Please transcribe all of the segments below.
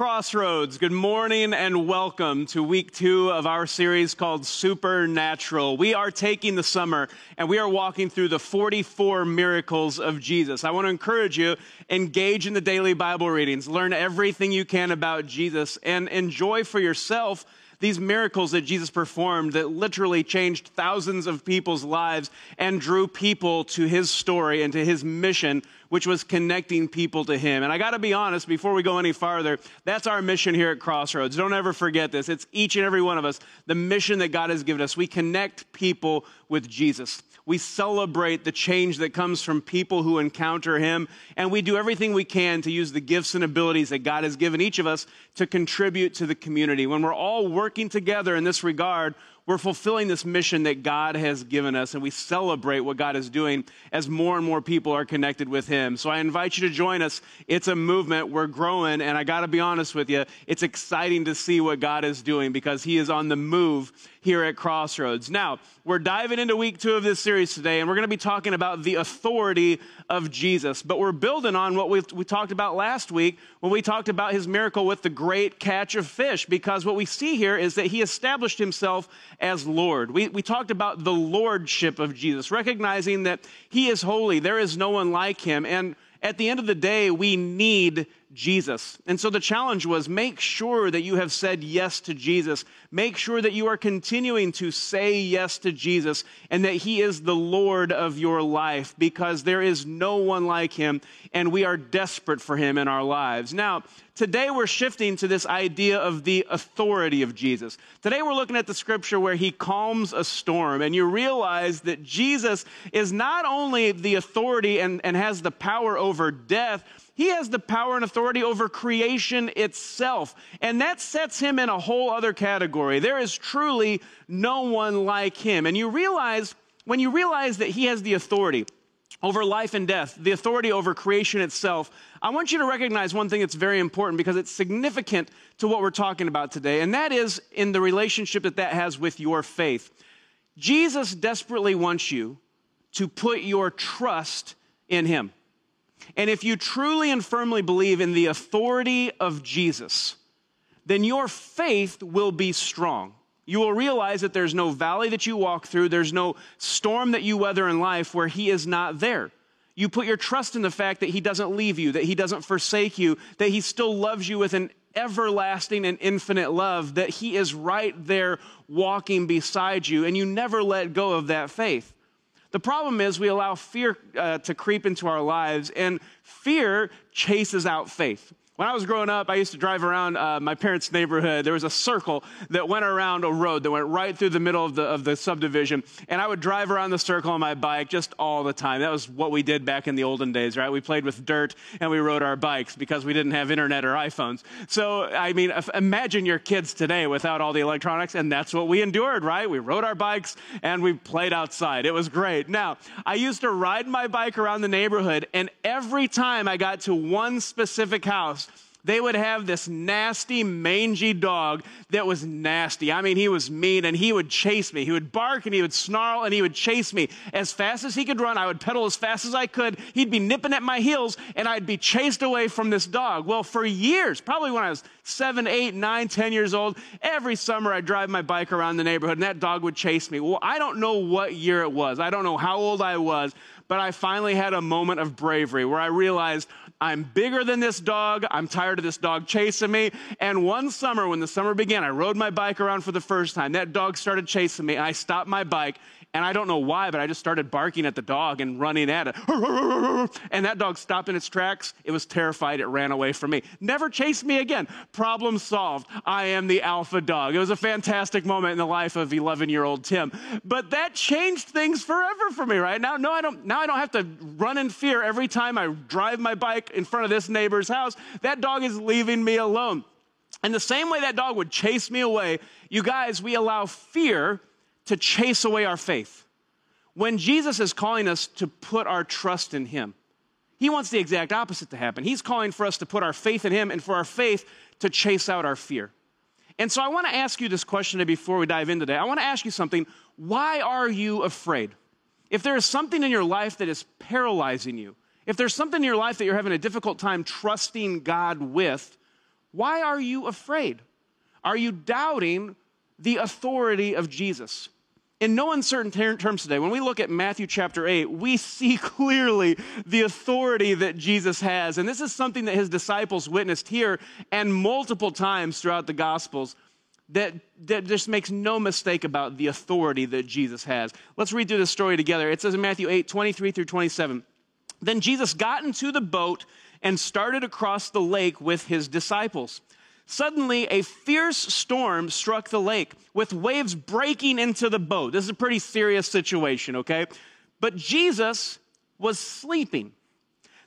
Crossroads, good morning and welcome to week two of our series called Supernatural. We are taking the summer and we are walking through the 44 miracles of Jesus. I want to encourage you, engage in the daily Bible readings, learn everything you can about Jesus, and enjoy for yourself these miracles that Jesus performed that literally changed thousands of people's lives and drew people to his story and to his mission, which was connecting people to him. And I got to be honest, before we go any farther, that's our mission here at Crossroads. Don't ever forget this. It's each and every one of us, the mission that God has given us. We connect people with Jesus. We celebrate the change that comes from people who encounter Him, and we do everything we can to use the gifts and abilities that God has given each of us to contribute to the community. When we're all working together in this regard, we're fulfilling this mission that God has given us, and we celebrate what God is doing as more and more people are connected with Him. So I invite you to join us. It's a movement. We're growing, and I got to be honest with you, it's exciting to see what God is doing because He is on the move here at Crossroads. Now, we're diving into week two of this series today, and we're going to be talking about the authority of Jesus. But we're building on what we, we talked about last week when we talked about his miracle with the great catch of fish, because what we see here is that he established himself as Lord. We, we talked about the lordship of Jesus, recognizing that he is holy, there is no one like him. And at the end of the day, we need Jesus. And so the challenge was make sure that you have said yes to Jesus. Make sure that you are continuing to say yes to Jesus and that He is the Lord of your life because there is no one like Him and we are desperate for Him in our lives. Now, today we're shifting to this idea of the authority of Jesus. Today we're looking at the scripture where He calms a storm and you realize that Jesus is not only the authority and, and has the power over death, he has the power and authority over creation itself. And that sets him in a whole other category. There is truly no one like him. And you realize, when you realize that he has the authority over life and death, the authority over creation itself, I want you to recognize one thing that's very important because it's significant to what we're talking about today. And that is in the relationship that that has with your faith. Jesus desperately wants you to put your trust in him. And if you truly and firmly believe in the authority of Jesus, then your faith will be strong. You will realize that there's no valley that you walk through, there's no storm that you weather in life where He is not there. You put your trust in the fact that He doesn't leave you, that He doesn't forsake you, that He still loves you with an everlasting and infinite love, that He is right there walking beside you, and you never let go of that faith. The problem is we allow fear uh, to creep into our lives, and fear chases out faith. When I was growing up, I used to drive around uh, my parents' neighborhood. There was a circle that went around a road that went right through the middle of the, of the subdivision. And I would drive around the circle on my bike just all the time. That was what we did back in the olden days, right? We played with dirt and we rode our bikes because we didn't have internet or iPhones. So, I mean, imagine your kids today without all the electronics. And that's what we endured, right? We rode our bikes and we played outside. It was great. Now, I used to ride my bike around the neighborhood, and every time I got to one specific house, they would have this nasty, mangy dog that was nasty. I mean, he was mean and he would chase me. He would bark and he would snarl and he would chase me. As fast as he could run, I would pedal as fast as I could. He'd be nipping at my heels and I'd be chased away from this dog. Well, for years, probably when I was seven, eight, nine, ten years old, every summer I'd drive my bike around the neighborhood and that dog would chase me. Well, I don't know what year it was. I don't know how old I was, but I finally had a moment of bravery where I realized I'm bigger than this dog. I'm tired of this dog chasing me. And one summer, when the summer began, I rode my bike around for the first time. That dog started chasing me. I stopped my bike and I don't know why, but I just started barking at the dog and running at it. And that dog stopped in its tracks. It was terrified. It ran away from me. Never chased me again. Problem solved. I am the alpha dog. It was a fantastic moment in the life of 11 year old Tim. But that changed things forever for me, right? Now, no, I don't, now I don't have to run in fear every time I drive my bike in front of this neighbor's house. That dog is leaving me alone. And the same way that dog would chase me away, you guys, we allow fear to chase away our faith. When Jesus is calling us to put our trust in Him, He wants the exact opposite to happen. He's calling for us to put our faith in Him and for our faith to chase out our fear. And so I want to ask you this question before we dive in today. I want to ask you something. Why are you afraid? If there is something in your life that is paralyzing you, if there's something in your life that you're having a difficult time trusting God with, Why are you afraid? Are you doubting the authority of Jesus? In no uncertain ter- terms today, when we look at Matthew chapter 8, we see clearly the authority that Jesus has. And this is something that his disciples witnessed here and multiple times throughout the Gospels that, that just makes no mistake about the authority that Jesus has. Let's read through this story together. It says in Matthew 8, 23 through 27. Then Jesus got into the boat and started across the lake with his disciples. Suddenly, a fierce storm struck the lake with waves breaking into the boat. This is a pretty serious situation, okay? But Jesus was sleeping.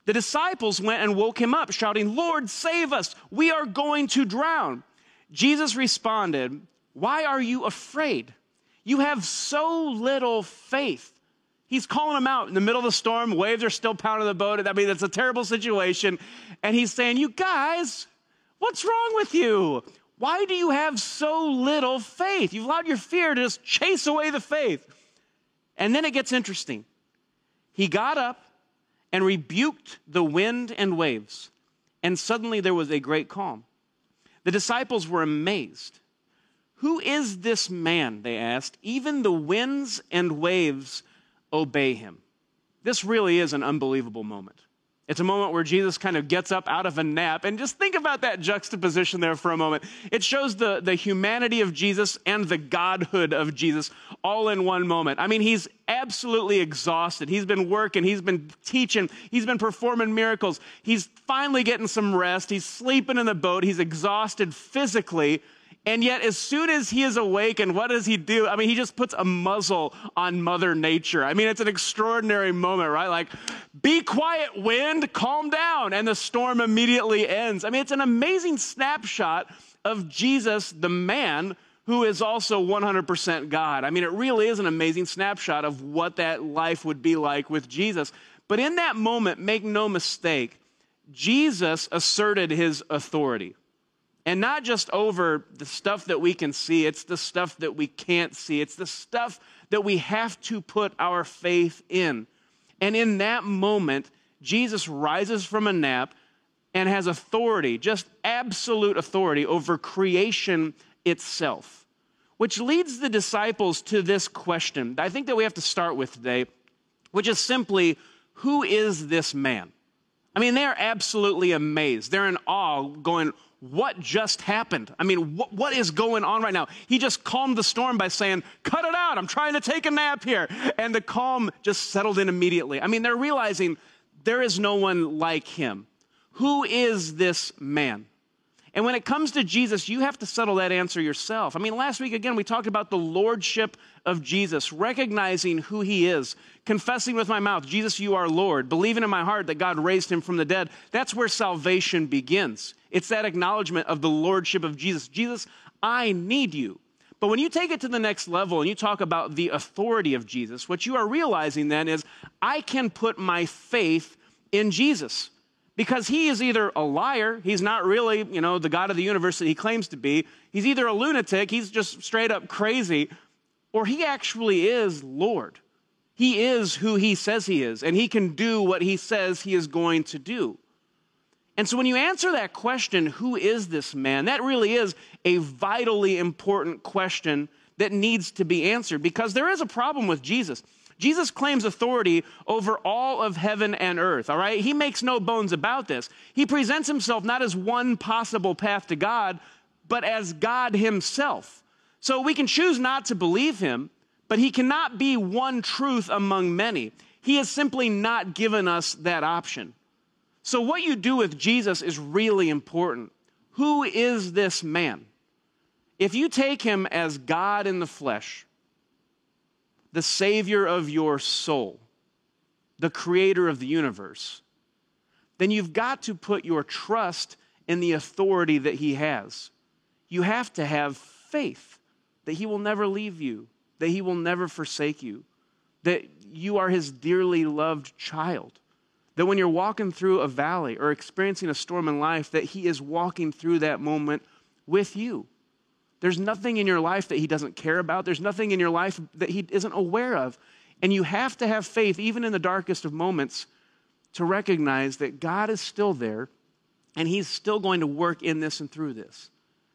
The disciples went and woke him up, shouting, Lord, save us! We are going to drown. Jesus responded, Why are you afraid? You have so little faith. He's calling them out in the middle of the storm. Waves are still pounding the boat. I mean, it's a terrible situation. And he's saying, You guys, what's wrong with you? Why do you have so little faith? You've allowed your fear to just chase away the faith. And then it gets interesting. He got up and rebuked the wind and waves, and suddenly there was a great calm. The disciples were amazed. Who is this man? They asked. Even the winds and waves obey him. This really is an unbelievable moment. It's a moment where Jesus kind of gets up out of a nap. And just think about that juxtaposition there for a moment. It shows the, the humanity of Jesus and the godhood of Jesus all in one moment. I mean, he's absolutely exhausted. He's been working, he's been teaching, he's been performing miracles. He's finally getting some rest. He's sleeping in the boat. He's exhausted physically. And yet, as soon as he is awakened, what does he do? I mean, he just puts a muzzle on Mother Nature. I mean, it's an extraordinary moment, right? Like, be quiet, wind, calm down. And the storm immediately ends. I mean, it's an amazing snapshot of Jesus, the man who is also 100% God. I mean, it really is an amazing snapshot of what that life would be like with Jesus. But in that moment, make no mistake, Jesus asserted his authority. And not just over the stuff that we can see, it's the stuff that we can't see. It's the stuff that we have to put our faith in. And in that moment, Jesus rises from a nap and has authority, just absolute authority over creation itself. Which leads the disciples to this question I think that we have to start with today, which is simply who is this man? I mean, they're absolutely amazed. They're in awe, going, what just happened? I mean, what, what is going on right now? He just calmed the storm by saying, Cut it out, I'm trying to take a nap here. And the calm just settled in immediately. I mean, they're realizing there is no one like him. Who is this man? And when it comes to Jesus, you have to settle that answer yourself. I mean, last week again, we talked about the lordship of Jesus, recognizing who he is, confessing with my mouth, Jesus, you are Lord, believing in my heart that God raised him from the dead. That's where salvation begins. It's that acknowledgement of the lordship of Jesus. Jesus, I need you. But when you take it to the next level and you talk about the authority of Jesus, what you are realizing then is I can put my faith in Jesus because he is either a liar, he's not really, you know, the God of the universe that he claims to be, he's either a lunatic, he's just straight up crazy, or he actually is Lord. He is who he says he is, and he can do what he says he is going to do. And so when you answer that question, who is this man? That really is a vitally important question that needs to be answered because there is a problem with Jesus. Jesus claims authority over all of heaven and earth, all right? He makes no bones about this. He presents himself not as one possible path to God, but as God himself. So we can choose not to believe him, but he cannot be one truth among many. He has simply not given us that option. So, what you do with Jesus is really important. Who is this man? If you take him as God in the flesh, the Savior of your soul, the Creator of the universe, then you've got to put your trust in the authority that He has. You have to have faith that He will never leave you, that He will never forsake you, that you are His dearly loved child. That when you're walking through a valley or experiencing a storm in life, that He is walking through that moment with you. There's nothing in your life that he doesn't care about. There's nothing in your life that he isn't aware of. And you have to have faith, even in the darkest of moments, to recognize that God is still there And He's still going to work in this and through this.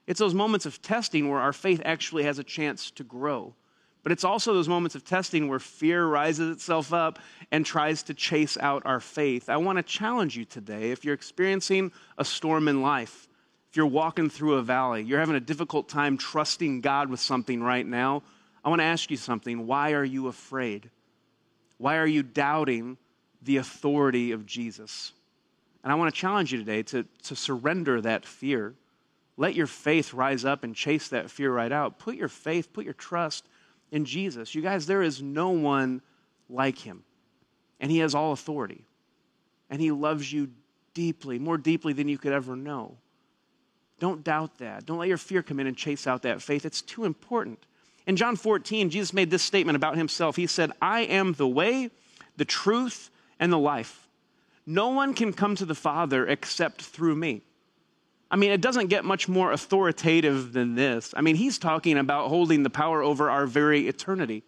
It's those moments of testing where our faith actually has a chance to grow. But it's also those moments of testing where fear rises itself up and tries to chase out our faith. I want to challenge you today if you're experiencing a storm in life, if you're walking through a valley, you're having a difficult time trusting God with something right now, I want to ask you something. Why are you afraid? Why are you doubting the authority of Jesus? And I want to challenge you today to, to surrender that fear. Let your faith rise up and chase that fear right out. Put your faith, put your trust in Jesus. You guys, there is no one like him. And he has all authority. And he loves you deeply, more deeply than you could ever know. Don't doubt that. Don't let your fear come in and chase out that faith. It's too important. In John 14, Jesus made this statement about himself. He said, I am the way, the truth, and the life. No one can come to the Father except through me. I mean, it doesn't get much more authoritative than this. I mean, he's talking about holding the power over our very eternity,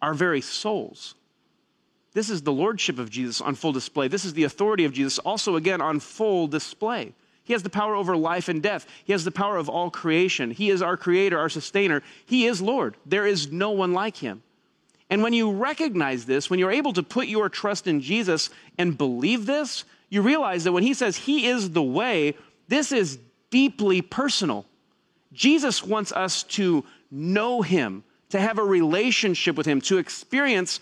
our very souls. This is the lordship of Jesus on full display. This is the authority of Jesus also, again, on full display. He has the power over life and death. He has the power of all creation. He is our creator, our sustainer. He is Lord. There is no one like him. And when you recognize this, when you're able to put your trust in Jesus and believe this, you realize that when he says he is the way, this is deeply personal. Jesus wants us to know him, to have a relationship with him, to experience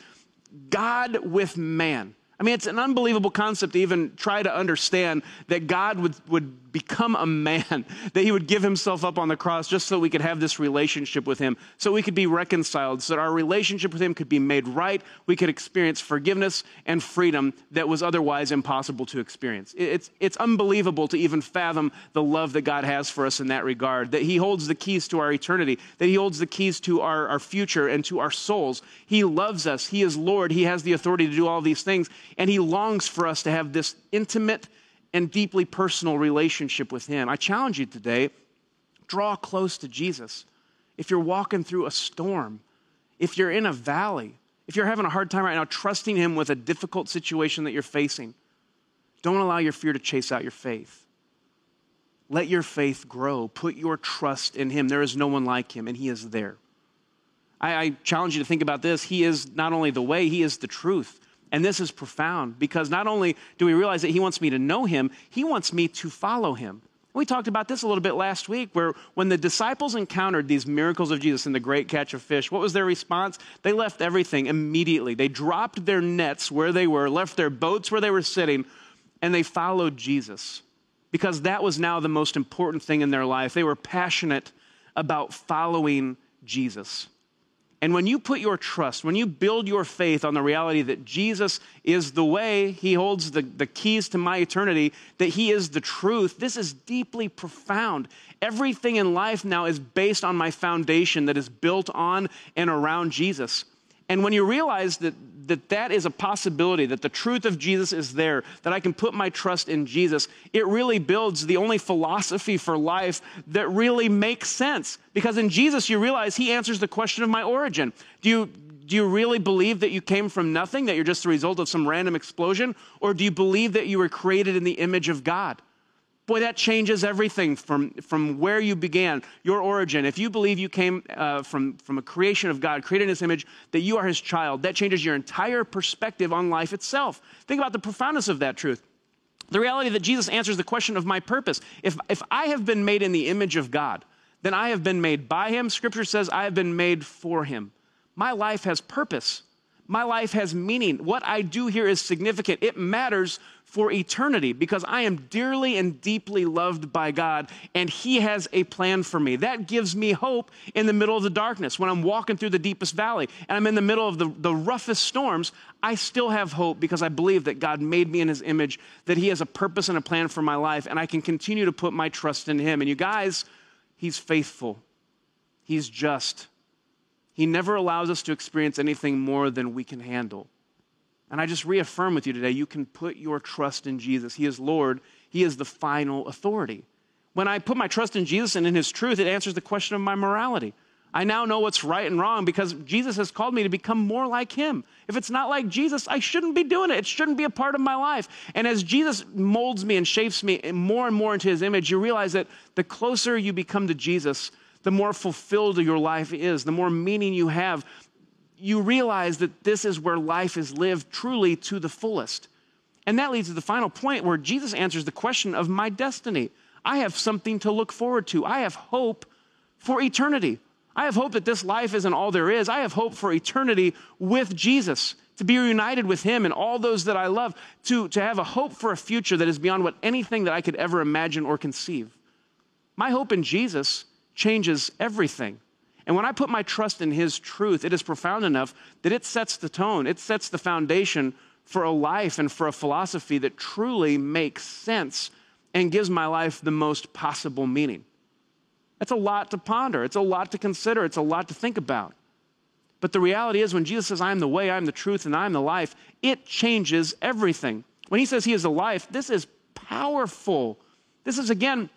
God with man. I mean, it's an unbelievable concept to even try to understand that God would, would become a man, that he would give himself up on the cross just so we could have this relationship with him, so we could be reconciled, so that our relationship with him could be made right, we could experience forgiveness and freedom that was otherwise impossible to experience. It's, it's unbelievable to even fathom the love that God has for us in that regard, that he holds the keys to our eternity, that he holds the keys to our, our future and to our souls. He loves us, he is Lord, he has the authority to do all these things and he longs for us to have this intimate and deeply personal relationship with him. I challenge you today draw close to Jesus. If you're walking through a storm, if you're in a valley, if you're having a hard time right now trusting him with a difficult situation that you're facing, don't allow your fear to chase out your faith. Let your faith grow. Put your trust in him. There is no one like him, and he is there. I, I challenge you to think about this. He is not only the way, he is the truth. And this is profound because not only do we realize that he wants me to know him, he wants me to follow him. We talked about this a little bit last week, where when the disciples encountered these miracles of Jesus and the great catch of fish, what was their response? They left everything immediately. They dropped their nets where they were, left their boats where they were sitting, and they followed Jesus because that was now the most important thing in their life. They were passionate about following Jesus. And when you put your trust, when you build your faith on the reality that Jesus is the way, He holds the, the keys to my eternity, that He is the truth, this is deeply profound. Everything in life now is based on my foundation that is built on and around Jesus. And when you realize that, that that is a possibility, that the truth of Jesus is there, that I can put my trust in Jesus, it really builds the only philosophy for life that really makes sense. Because in Jesus, you realize he answers the question of my origin. Do you, do you really believe that you came from nothing, that you're just the result of some random explosion? Or do you believe that you were created in the image of God? Boy, that changes everything from, from where you began, your origin. If you believe you came uh, from, from a creation of God, created in His image, that you are His child, that changes your entire perspective on life itself. Think about the profoundness of that truth. The reality that Jesus answers the question of my purpose. If, if I have been made in the image of God, then I have been made by Him. Scripture says I have been made for Him. My life has purpose. My life has meaning. What I do here is significant. It matters for eternity because I am dearly and deeply loved by God and He has a plan for me. That gives me hope in the middle of the darkness. When I'm walking through the deepest valley and I'm in the middle of the, the roughest storms, I still have hope because I believe that God made me in His image, that He has a purpose and a plan for my life, and I can continue to put my trust in Him. And you guys, He's faithful, He's just. He never allows us to experience anything more than we can handle. And I just reaffirm with you today you can put your trust in Jesus. He is Lord, He is the final authority. When I put my trust in Jesus and in His truth, it answers the question of my morality. I now know what's right and wrong because Jesus has called me to become more like him. If it's not like Jesus, I shouldn't be doing it. It shouldn't be a part of my life. And as Jesus molds me and shapes me more and more into his image, you realize that the closer you become to Jesus, the more fulfilled your life is, the more meaning you have. You realize that this is where life is lived truly to the fullest. And that leads to the final point where Jesus answers the question of my destiny. I have something to look forward to. I have hope for eternity. I have hope that this life isn't all there is. I have hope for eternity with Jesus, to be reunited with Him and all those that I love, to, to have a hope for a future that is beyond what anything that I could ever imagine or conceive. My hope in Jesus changes everything. And when I put my trust in His truth, it is profound enough that it sets the tone, it sets the foundation for a life and for a philosophy that truly makes sense and gives my life the most possible meaning. That's a lot to ponder. It's a lot to consider. It's a lot to think about. But the reality is, when Jesus says, I am the way, I am the truth, and I am the life, it changes everything. When he says he is the life, this is powerful. This is, again,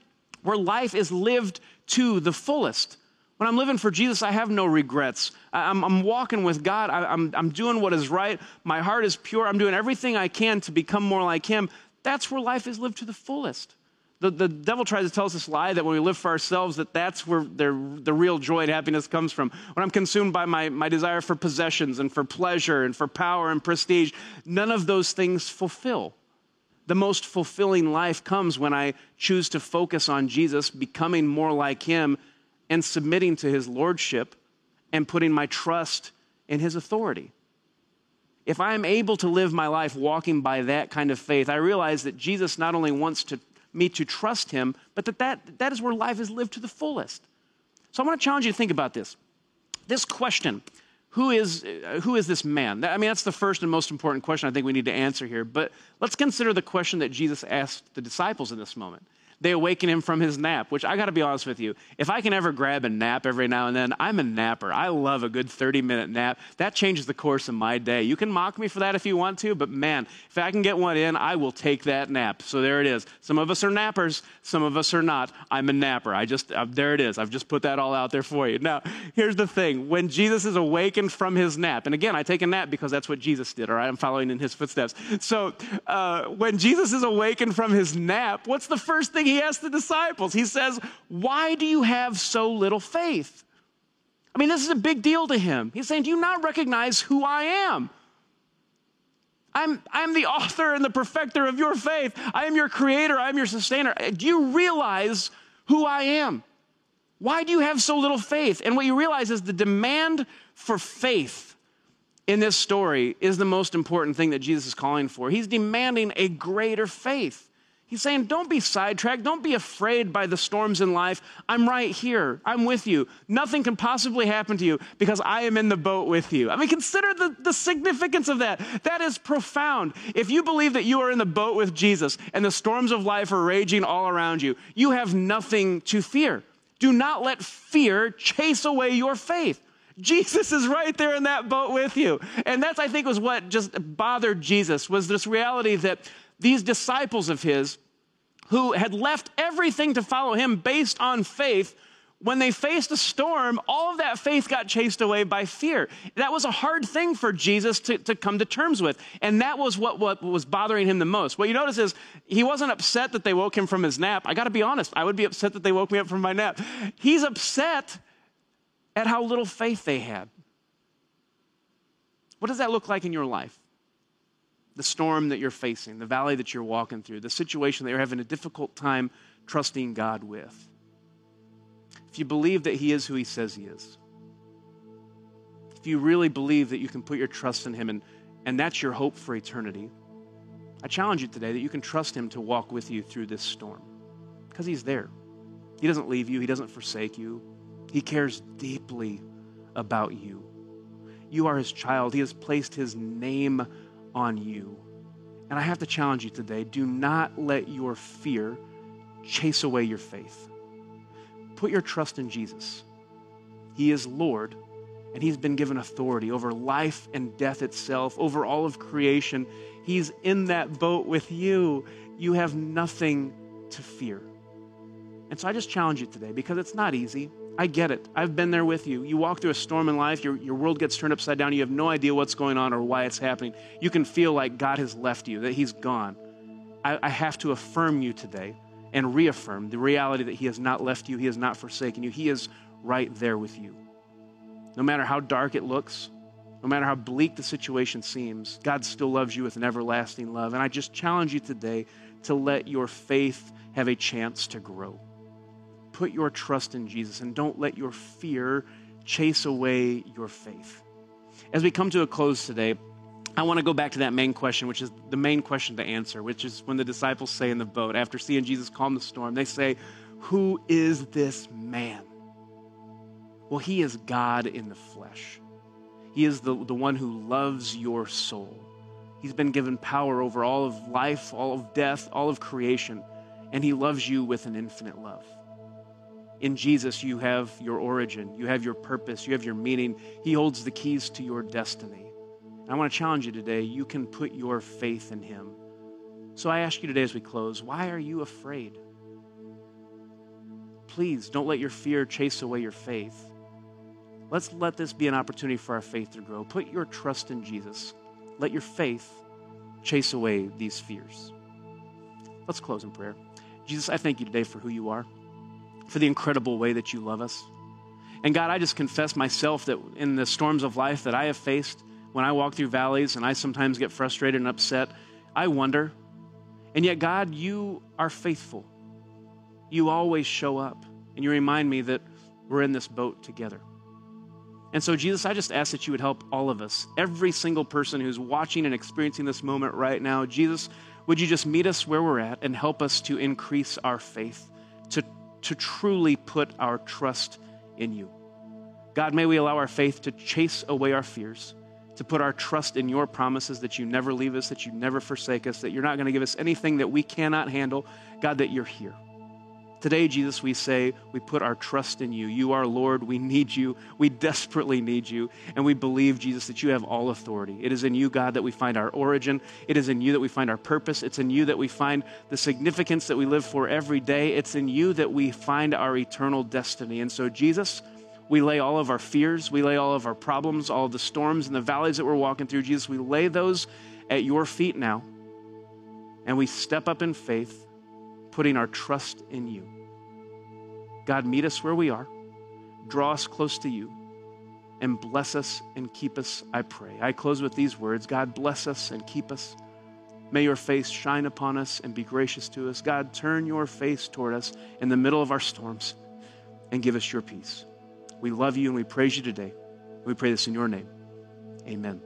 where life is lived to the fullest. When I'm living for Jesus, I have no regrets. I'm, I'm walking with God. I, I'm, I'm doing what is right. My heart is pure. I'm doing everything I can to become more like Him. That's where life is lived to the fullest. The, the devil tries to tell us this lie that when we live for ourselves, that that's where the real joy and happiness comes from. When I'm consumed by my, my desire for possessions and for pleasure and for power and prestige, none of those things fulfill. The most fulfilling life comes when I choose to focus on Jesus, becoming more like him, and submitting to his lordship and putting my trust in his authority. If I'm able to live my life walking by that kind of faith, I realize that Jesus not only wants to me to trust him, but that, that that is where life is lived to the fullest. So I want to challenge you to think about this. This question, who is, uh, who is this man? I mean, that's the first and most important question I think we need to answer here. But let's consider the question that Jesus asked the disciples in this moment they awaken him from his nap, which I got to be honest with you. If I can ever grab a nap every now and then, I'm a napper. I love a good 30 minute nap. That changes the course of my day. You can mock me for that if you want to, but man, if I can get one in, I will take that nap. So there it is. Some of us are nappers, some of us are not. I'm a napper. I just, uh, there it is. I've just put that all out there for you. Now, here's the thing when Jesus is awakened from his nap, and again, I take a nap because that's what Jesus did, all right? I'm following in his footsteps. So uh, when Jesus is awakened from his nap, what's the first thing he he asks the disciples. He says, Why do you have so little faith? I mean, this is a big deal to him. He's saying, Do you not recognize who I am? I'm, I'm the author and the perfecter of your faith. I am your creator. I am your sustainer. Do you realize who I am? Why do you have so little faith? And what you realize is the demand for faith in this story is the most important thing that Jesus is calling for. He's demanding a greater faith. He's saying, don't be sidetracked. Don't be afraid by the storms in life. I'm right here. I'm with you. Nothing can possibly happen to you because I am in the boat with you. I mean, consider the, the significance of that. That is profound. If you believe that you are in the boat with Jesus and the storms of life are raging all around you, you have nothing to fear. Do not let fear chase away your faith. Jesus is right there in that boat with you. And that's, I think, was what just bothered Jesus was this reality that these disciples of his who had left everything to follow him based on faith, when they faced a storm, all of that faith got chased away by fear. That was a hard thing for Jesus to, to come to terms with. And that was what, what was bothering him the most. What you notice is he wasn't upset that they woke him from his nap. I got to be honest, I would be upset that they woke me up from my nap. He's upset at how little faith they had. What does that look like in your life? The storm that you're facing, the valley that you're walking through, the situation that you're having a difficult time trusting God with. If you believe that He is who He says He is, if you really believe that you can put your trust in Him and, and that's your hope for eternity, I challenge you today that you can trust Him to walk with you through this storm because He's there. He doesn't leave you, He doesn't forsake you, He cares deeply about you. You are His child, He has placed His name on you. And I have to challenge you today do not let your fear chase away your faith. Put your trust in Jesus. He is Lord, and He's been given authority over life and death itself, over all of creation. He's in that boat with you. You have nothing to fear. And so I just challenge you today because it's not easy. I get it. I've been there with you. You walk through a storm in life, your, your world gets turned upside down. You have no idea what's going on or why it's happening. You can feel like God has left you, that He's gone. I, I have to affirm you today and reaffirm the reality that He has not left you, He has not forsaken you. He is right there with you. No matter how dark it looks, no matter how bleak the situation seems, God still loves you with an everlasting love. And I just challenge you today to let your faith have a chance to grow. Put your trust in Jesus and don't let your fear chase away your faith. As we come to a close today, I want to go back to that main question, which is the main question to answer, which is when the disciples say in the boat, after seeing Jesus calm the storm, they say, Who is this man? Well, he is God in the flesh. He is the, the one who loves your soul. He's been given power over all of life, all of death, all of creation, and he loves you with an infinite love. In Jesus, you have your origin, you have your purpose, you have your meaning. He holds the keys to your destiny. And I want to challenge you today you can put your faith in him. So I ask you today as we close why are you afraid? Please don't let your fear chase away your faith. Let's let this be an opportunity for our faith to grow. Put your trust in Jesus. Let your faith chase away these fears. Let's close in prayer. Jesus, I thank you today for who you are, for the incredible way that you love us. And God, I just confess myself that in the storms of life that I have faced, when I walk through valleys and I sometimes get frustrated and upset, I wonder. And yet, God, you are faithful. You always show up. And you remind me that we're in this boat together. And so, Jesus, I just ask that you would help all of us, every single person who's watching and experiencing this moment right now. Jesus, would you just meet us where we're at and help us to increase our faith, to, truly put our trust in you? God, may we allow our faith to chase away our fears, to put our trust in your promises that you never leave us, that you never forsake us, that you're not going to give us anything that we cannot handle. God, that you're here. Today, Jesus, we say we put our trust in you. You are Lord. We need you. We desperately need you. And we believe, Jesus, that you have all authority. It is in you, God, that we find our origin. It is in you that we find our purpose. It's in you that we find the significance that we live for every day. It's in you that we find our eternal destiny. And so, Jesus, we lay all of our fears, we lay all of our problems, all the storms and the valleys that we're walking through. Jesus, we lay those at your feet now. And we step up in faith, putting our trust in you. God, meet us where we are, draw us close to you, and bless us and keep us, I pray. I close with these words God, bless us and keep us. May your face shine upon us and be gracious to us. God, turn your face toward us in the middle of our storms and give us your peace. We love you and we praise you today. We pray this in your name. Amen.